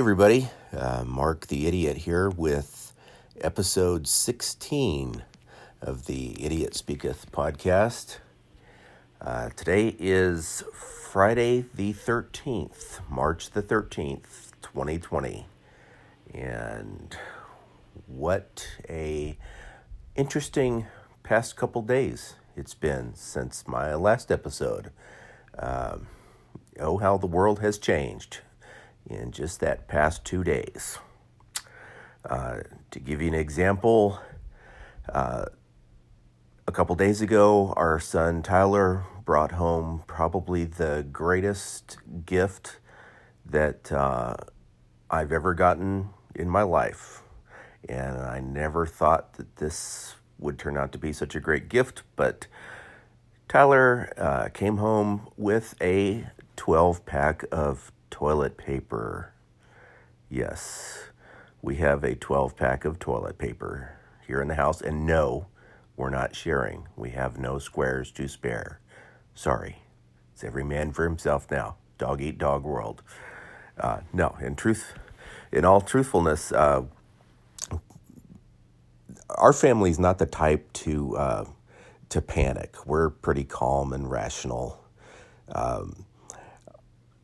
everybody. Uh, Mark the Idiot here with episode 16 of the Idiot Speaketh podcast. Uh, today is Friday the 13th, March the 13th, 2020. And what a interesting past couple days it's been since my last episode. Um, oh, how the world has changed in just that past two days. Uh, to give you an example, uh, a couple days ago, our son Tyler brought home probably the greatest gift that uh, I've ever gotten in my life. And I never thought that this would turn out to be such a great gift, but Tyler uh, came home with a 12 pack of toilet paper. Yes, we have a 12 pack of toilet paper here in the house, and no, we're not sharing. We have no squares to spare. Sorry, it's every man for himself now. Dog eat dog world. Uh, no, in truth, in all truthfulness, uh, our family's not the type to uh, to panic. We're pretty calm and rational. Um,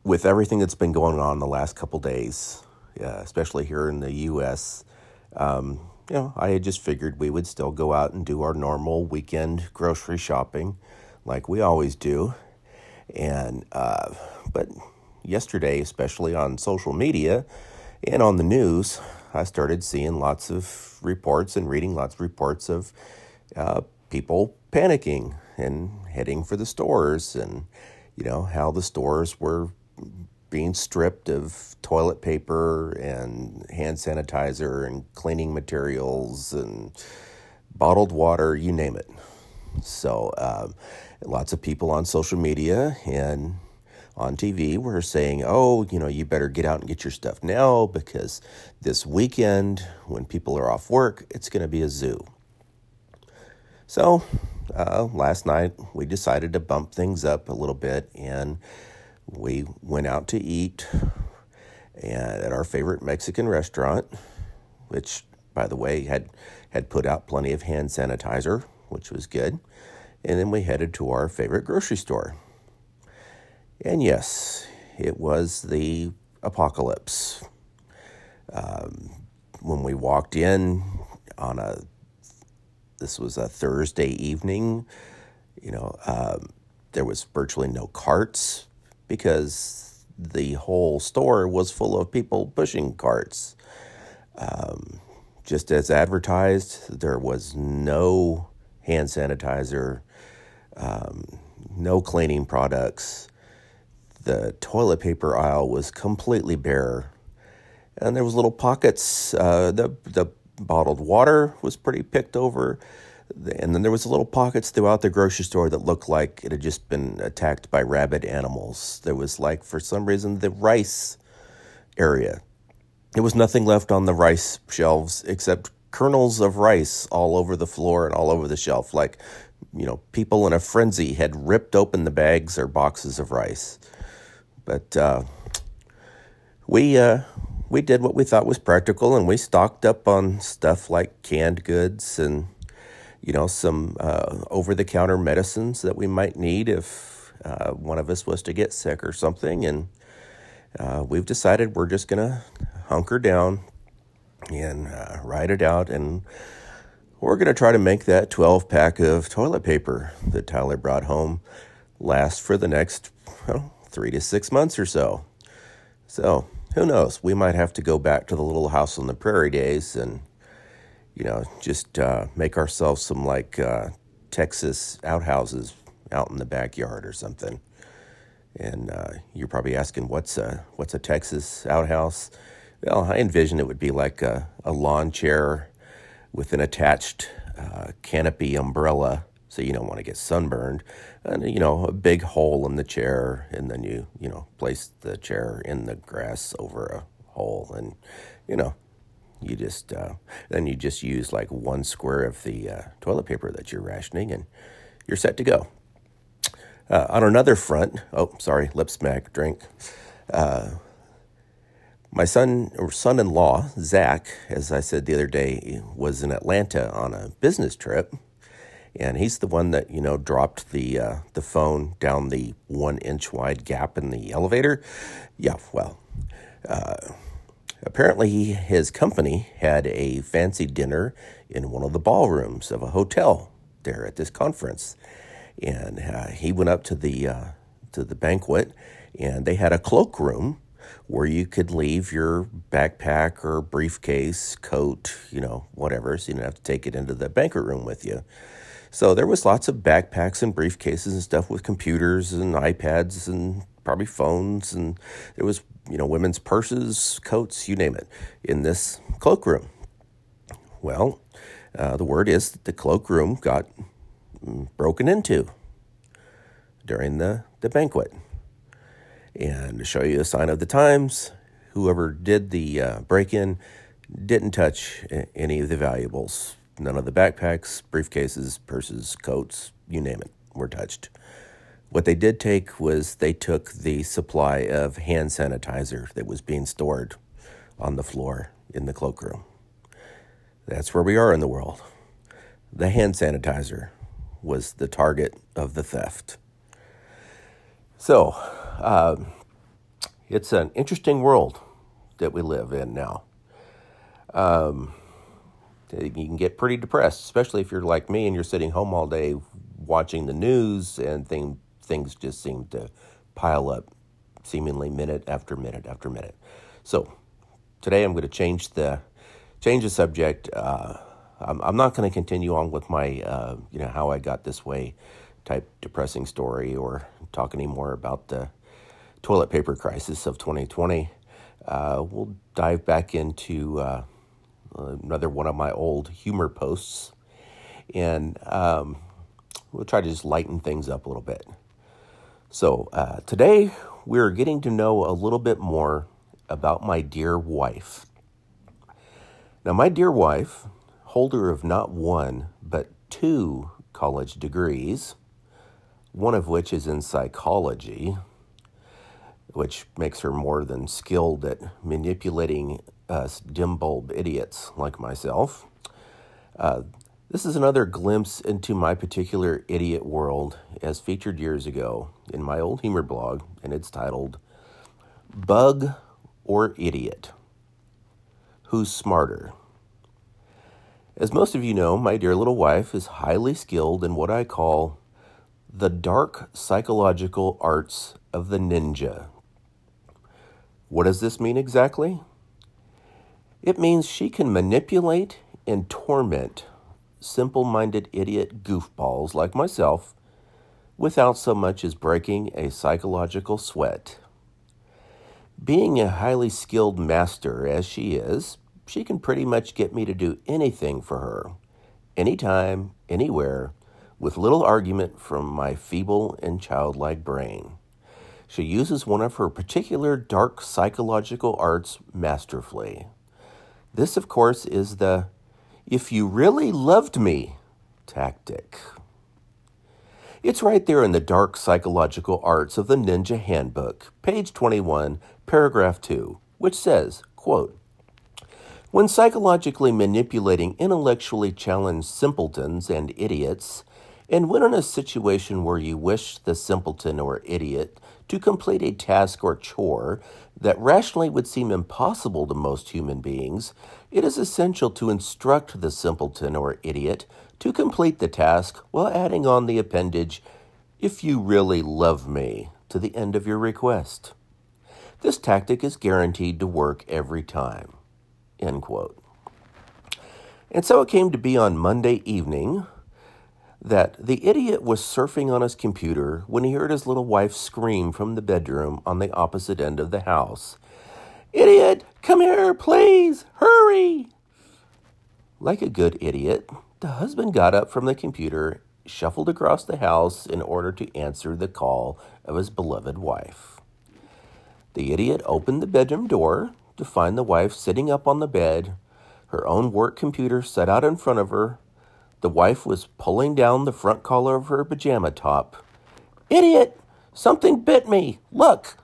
with everything that's been going on the last couple days, uh, especially here in the U.S., um, you know, I had just figured we would still go out and do our normal weekend grocery shopping, like we always do. And uh, but yesterday, especially on social media and on the news, I started seeing lots of reports and reading lots of reports of uh, people panicking and heading for the stores, and you know how the stores were being stripped of toilet paper and hand sanitizer and cleaning materials and bottled water, you name it. So, um, lots of people on social media and on TV were saying, oh, you know, you better get out and get your stuff now because this weekend, when people are off work, it's going to be a zoo. So, uh, last night we decided to bump things up a little bit and we went out to eat at our favorite Mexican restaurant, which, by the way, had had put out plenty of hand sanitizer, which was good. And then we headed to our favorite grocery store. And yes, it was the apocalypse. Um, when we walked in on a, this was a Thursday evening, you know, um, there was virtually no carts because the whole store was full of people pushing carts. Um, just as advertised, there was no hand sanitizer, um, no cleaning products. The toilet paper aisle was completely bare, and there was little pockets. Uh, the the bottled water was pretty picked over and then there was little pockets throughout the grocery store that looked like it had just been attacked by rabid animals. There was like for some reason the rice area. There was nothing left on the rice shelves except kernels of rice all over the floor and all over the shelf like you know people in a frenzy had ripped open the bags or boxes of rice. But uh, we uh, we did what we thought was practical and we stocked up on stuff like canned goods and you know, some uh, over the counter medicines that we might need if uh, one of us was to get sick or something. And uh, we've decided we're just going to hunker down and uh, ride it out. And we're going to try to make that 12 pack of toilet paper that Tyler brought home last for the next well, three to six months or so. So, who knows? We might have to go back to the little house on the prairie days and you know, just uh, make ourselves some like uh, Texas outhouses out in the backyard or something. And uh, you're probably asking, what's a what's a Texas outhouse? Well, I envision it would be like a, a lawn chair with an attached uh, canopy umbrella, so you don't want to get sunburned, and you know a big hole in the chair, and then you you know place the chair in the grass over a hole, and you know you just uh, then you just use like one square of the uh, toilet paper that you're rationing, and you're set to go. Uh, on another front, oh sorry, lip smack drink. Uh, My son or son-in-law, Zach, as I said the other day, was in Atlanta on a business trip, and he's the one that you know dropped the uh, the phone down the one inch wide gap in the elevator. Yeah, well, uh, apparently his company had a fancy dinner in one of the ballrooms of a hotel there at this conference, and uh, he went up to the uh, to the banquet, and they had a cloakroom where you could leave your backpack or briefcase, coat, you know, whatever, so you didn't have to take it into the banquet room with you. So there was lots of backpacks and briefcases and stuff with computers and iPads and probably phones and there was, you know, women's purses, coats, you name it, in this cloakroom. Well, uh, the word is that the cloakroom got mm, broken into during the, the banquet. And to show you a sign of the times, whoever did the uh, break in didn't touch any of the valuables. None of the backpacks, briefcases, purses, coats, you name it, were touched. What they did take was they took the supply of hand sanitizer that was being stored on the floor in the cloakroom. That's where we are in the world. The hand sanitizer was the target of the theft. So, uh, it's an interesting world that we live in now. Um, you can get pretty depressed, especially if you're like me and you're sitting home all day watching the news and thing, things just seem to pile up seemingly minute after minute after minute. So today I'm going to change the change the subject. Uh, I'm, I'm, not going to continue on with my uh, you know how I got this way type depressing story or talk anymore about the toilet paper crisis of 2020. Uh, we'll dive back into uh, another one of my old humor posts, and um, we'll try to just lighten things up a little bit. So, uh, today we're getting to know a little bit more about my dear wife. Now, my dear wife, holder of not one, but two college degrees, one of which is in psychology, which makes her more than skilled at manipulating us dim bulb idiots like myself. Uh, this is another glimpse into my particular idiot world as featured years ago in my old humor blog, and it's titled Bug or Idiot? Who's Smarter? As most of you know, my dear little wife is highly skilled in what I call the dark psychological arts of the ninja. What does this mean exactly? It means she can manipulate and torment simple minded idiot goofballs like myself without so much as breaking a psychological sweat. Being a highly skilled master as she is, she can pretty much get me to do anything for her, anytime, anywhere, with little argument from my feeble and childlike brain. She uses one of her particular dark psychological arts masterfully. This, of course, is the if you really loved me tactic. It's right there in the dark psychological arts of the Ninja Handbook, page 21, paragraph 2, which says, quote, when psychologically manipulating intellectually challenged simpletons and idiots, and when in a situation where you wish the simpleton or idiot to complete a task or chore that rationally would seem impossible to most human beings, it is essential to instruct the simpleton or idiot to complete the task while adding on the appendage, if you really love me, to the end of your request. This tactic is guaranteed to work every time. End quote. And so it came to be on Monday evening that the idiot was surfing on his computer when he heard his little wife scream from the bedroom on the opposite end of the house Idiot, come here, please, hurry! Like a good idiot, the husband got up from the computer, shuffled across the house in order to answer the call of his beloved wife. The idiot opened the bedroom door to find the wife sitting up on the bed, her own work computer set out in front of her, the wife was pulling down the front collar of her pajama top. Idiot! Something bit me! Look!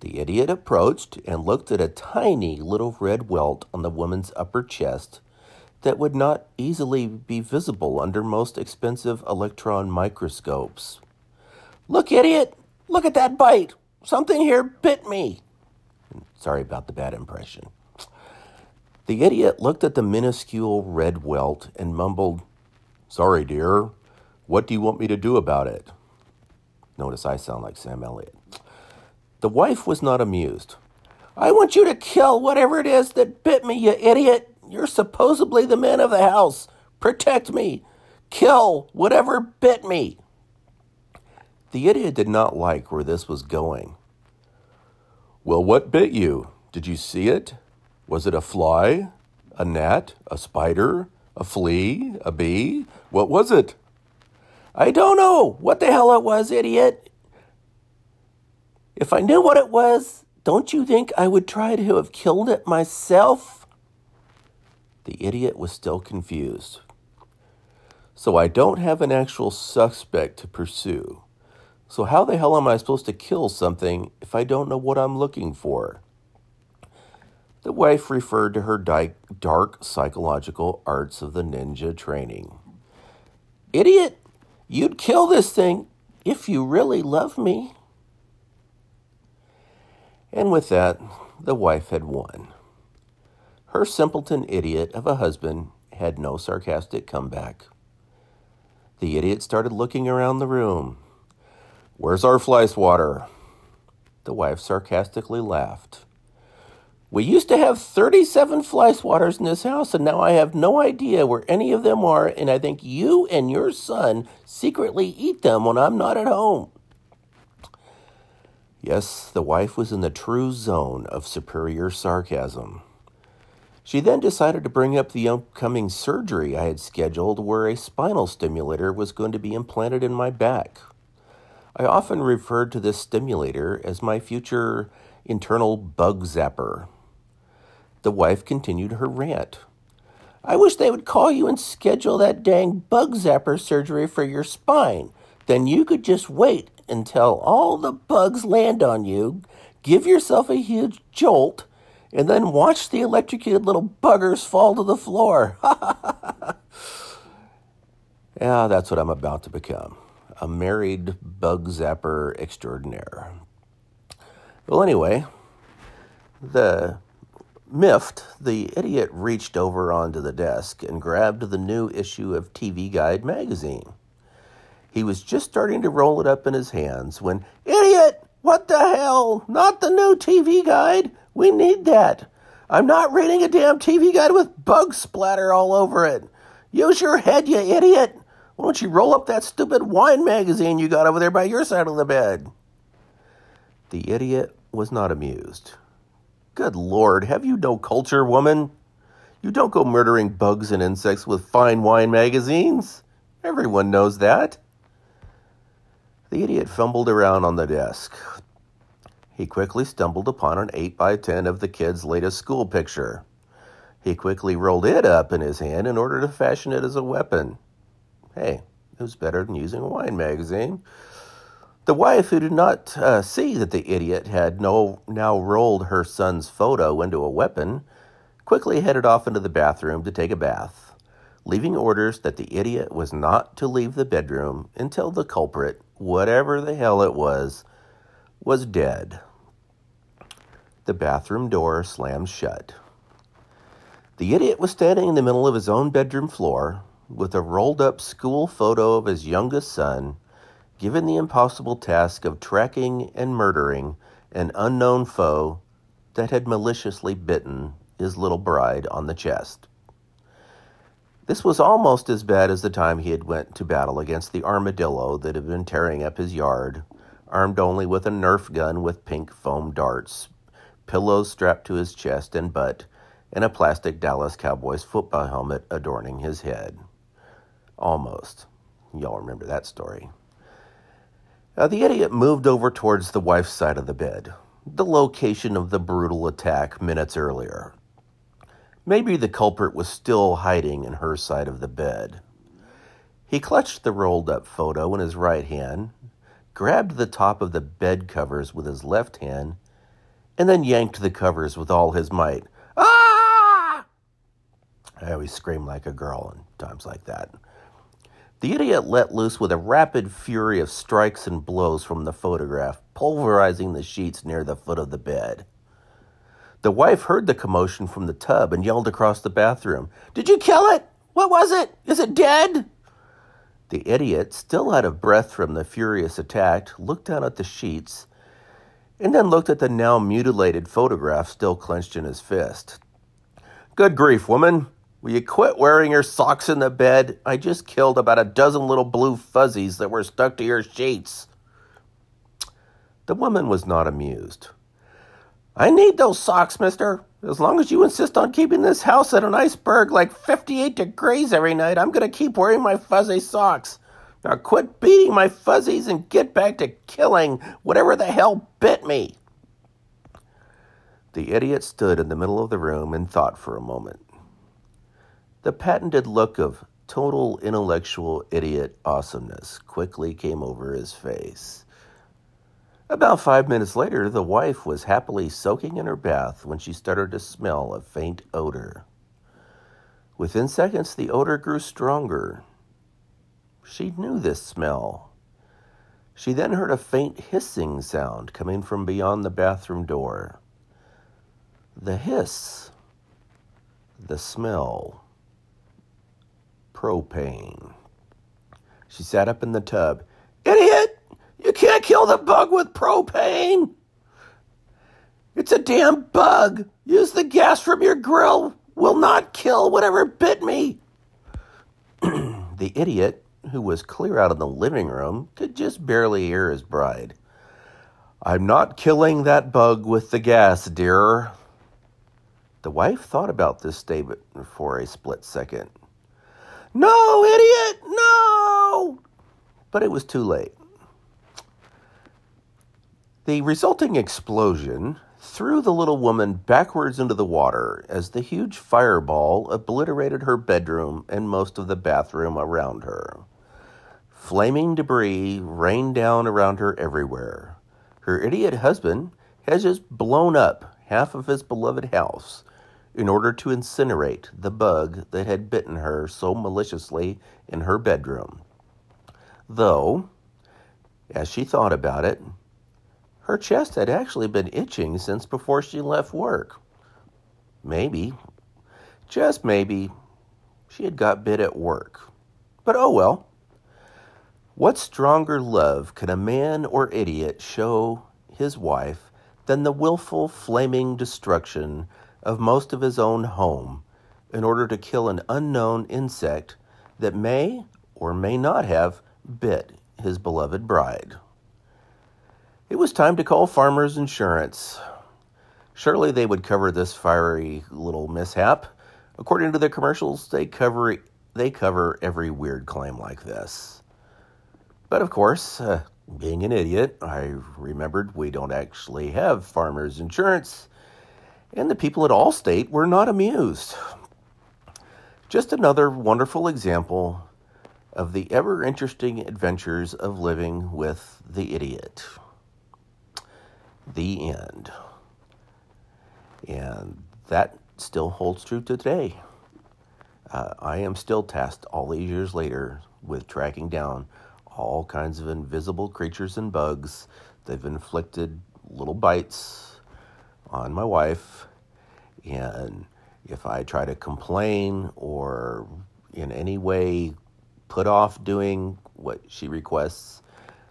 The idiot approached and looked at a tiny little red welt on the woman's upper chest that would not easily be visible under most expensive electron microscopes. Look, idiot! Look at that bite! Something here bit me! Sorry about the bad impression. The idiot looked at the minuscule red welt and mumbled, Sorry, dear. What do you want me to do about it? Notice I sound like Sam Elliott. The wife was not amused. I want you to kill whatever it is that bit me, you idiot. You're supposedly the man of the house. Protect me. Kill whatever bit me. The idiot did not like where this was going. Well, what bit you? Did you see it? Was it a fly? A gnat? A spider? A flea? A bee? What was it? I don't know what the hell it was, idiot. If I knew what it was, don't you think I would try to have killed it myself? The idiot was still confused. So I don't have an actual suspect to pursue. So how the hell am I supposed to kill something if I don't know what I'm looking for? The wife referred to her dark psychological arts of the ninja training. Idiot, you'd kill this thing if you really love me. And with that, the wife had won. Her simpleton idiot of a husband had no sarcastic comeback. The idiot started looking around the room. Where's our fly swatter? The wife sarcastically laughed. We used to have 37 fly swatters in this house, and now I have no idea where any of them are, and I think you and your son secretly eat them when I'm not at home. Yes, the wife was in the true zone of superior sarcasm. She then decided to bring up the upcoming surgery I had scheduled where a spinal stimulator was going to be implanted in my back. I often referred to this stimulator as my future internal bug zapper. The wife continued her rant. I wish they would call you and schedule that dang bug zapper surgery for your spine. Then you could just wait until all the bugs land on you, give yourself a huge jolt, and then watch the electrocuted little buggers fall to the floor. yeah, that's what I'm about to become a married bug zapper extraordinaire. Well, anyway, the miffed, the idiot reached over onto the desk and grabbed the new issue of TV Guide magazine. He was just starting to roll it up in his hands when, Idiot! What the hell? Not the new TV Guide! We need that! I'm not reading a damn TV guide with bug splatter all over it! Use your head, you idiot! Why don't you roll up that stupid wine magazine you got over there by your side of the bed? The idiot was not amused. Good Lord, have you no culture, woman? You don't go murdering bugs and insects with fine wine magazines. Everyone knows that. The idiot fumbled around on the desk. He quickly stumbled upon an 8 by 10 of the kid's latest school picture. He quickly rolled it up in his hand in order to fashion it as a weapon. Hey, it was better than using a wine magazine. The wife, who did not uh, see that the idiot had no, now rolled her son's photo into a weapon, quickly headed off into the bathroom to take a bath, leaving orders that the idiot was not to leave the bedroom until the culprit, whatever the hell it was, was dead. The bathroom door slammed shut. The idiot was standing in the middle of his own bedroom floor, with a rolled up school photo of his youngest son, given the impossible task of tracking and murdering an unknown foe that had maliciously bitten his little bride on the chest. This was almost as bad as the time he had went to battle against the armadillo that had been tearing up his yard, armed only with a Nerf gun with pink foam darts, pillows strapped to his chest and butt, and a plastic Dallas Cowboys football helmet adorning his head. Almost. Y'all remember that story. Now, the idiot moved over towards the wife's side of the bed, the location of the brutal attack minutes earlier. Maybe the culprit was still hiding in her side of the bed. He clutched the rolled up photo in his right hand, grabbed the top of the bed covers with his left hand, and then yanked the covers with all his might. Ah! I always scream like a girl in times like that. The idiot let loose with a rapid fury of strikes and blows from the photograph, pulverizing the sheets near the foot of the bed. The wife heard the commotion from the tub and yelled across the bathroom, Did you kill it? What was it? Is it dead? The idiot, still out of breath from the furious attack, looked down at the sheets and then looked at the now mutilated photograph still clenched in his fist. Good grief, woman! Will you quit wearing your socks in the bed? I just killed about a dozen little blue fuzzies that were stuck to your sheets. The woman was not amused. I need those socks, mister. As long as you insist on keeping this house at an iceberg like 58 degrees every night, I'm going to keep wearing my fuzzy socks. Now quit beating my fuzzies and get back to killing whatever the hell bit me. The idiot stood in the middle of the room and thought for a moment. The patented look of total intellectual idiot awesomeness quickly came over his face. About five minutes later, the wife was happily soaking in her bath when she started to smell a faint odor. Within seconds, the odor grew stronger. She knew this smell. She then heard a faint hissing sound coming from beyond the bathroom door. The hiss, the smell propane. She sat up in the tub. Idiot! You can't kill the bug with propane! It's a damn bug! Use the gas from your grill! Will not kill whatever bit me! the idiot, who was clear out in the living room, could just barely hear his bride. I'm not killing that bug with the gas, dear. The wife thought about this statement for a split second. No, idiot, no! But it was too late. The resulting explosion threw the little woman backwards into the water as the huge fireball obliterated her bedroom and most of the bathroom around her. Flaming debris rained down around her everywhere. Her idiot husband has just blown up half of his beloved house in order to incinerate the bug that had bitten her so maliciously in her bedroom. Though, as she thought about it, her chest had actually been itching since before she left work. Maybe, just maybe, she had got bit at work. But oh well. What stronger love can a man or idiot show his wife than the willful, flaming destruction of most of his own home in order to kill an unknown insect that may or may not have bit his beloved bride. It was time to call Farmers Insurance. Surely they would cover this fiery little mishap. According to the commercials, they cover they cover every weird claim like this. But of course, uh, being an idiot, I remembered we don't actually have farmers insurance and the people at Allstate were not amused. Just another wonderful example of the ever interesting adventures of living with the idiot. The end. And that still holds true today. Uh, I am still tasked all these years later with tracking down all kinds of invisible creatures and bugs. They've inflicted little bites on my wife. And if I try to complain or in any way put off doing what she requests,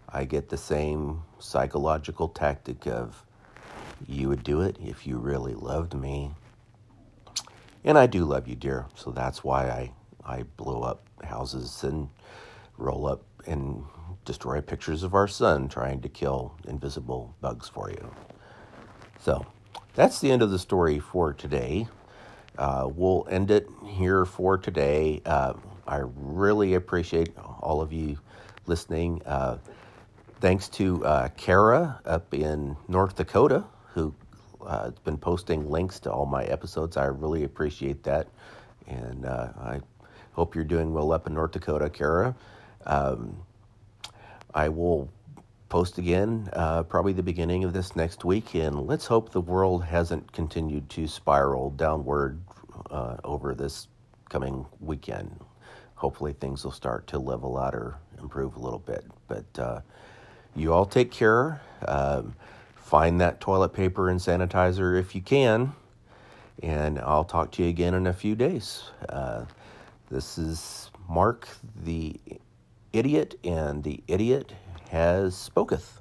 I get the same psychological tactic of, you would do it if you really loved me. And I do love you, dear. So that's why I, I blow up houses and roll up and destroy pictures of our son trying to kill invisible bugs for you. So that's the end of the story for today. Uh, we'll end it here for today. Uh, I really appreciate all of you listening. Uh, thanks to uh, Kara up in North Dakota, who uh, has been posting links to all my episodes. I really appreciate that. And uh, I hope you're doing well up in North Dakota, Kara. Um, I will post again, uh, probably the beginning of this next week, and let's hope the world hasn't continued to spiral downward uh, over this coming weekend. Hopefully, things will start to level out or improve a little bit. But uh, you all take care. Um, find that toilet paper and sanitizer if you can. And I'll talk to you again in a few days. Uh, this is Mark the idiot, and the idiot has spoketh.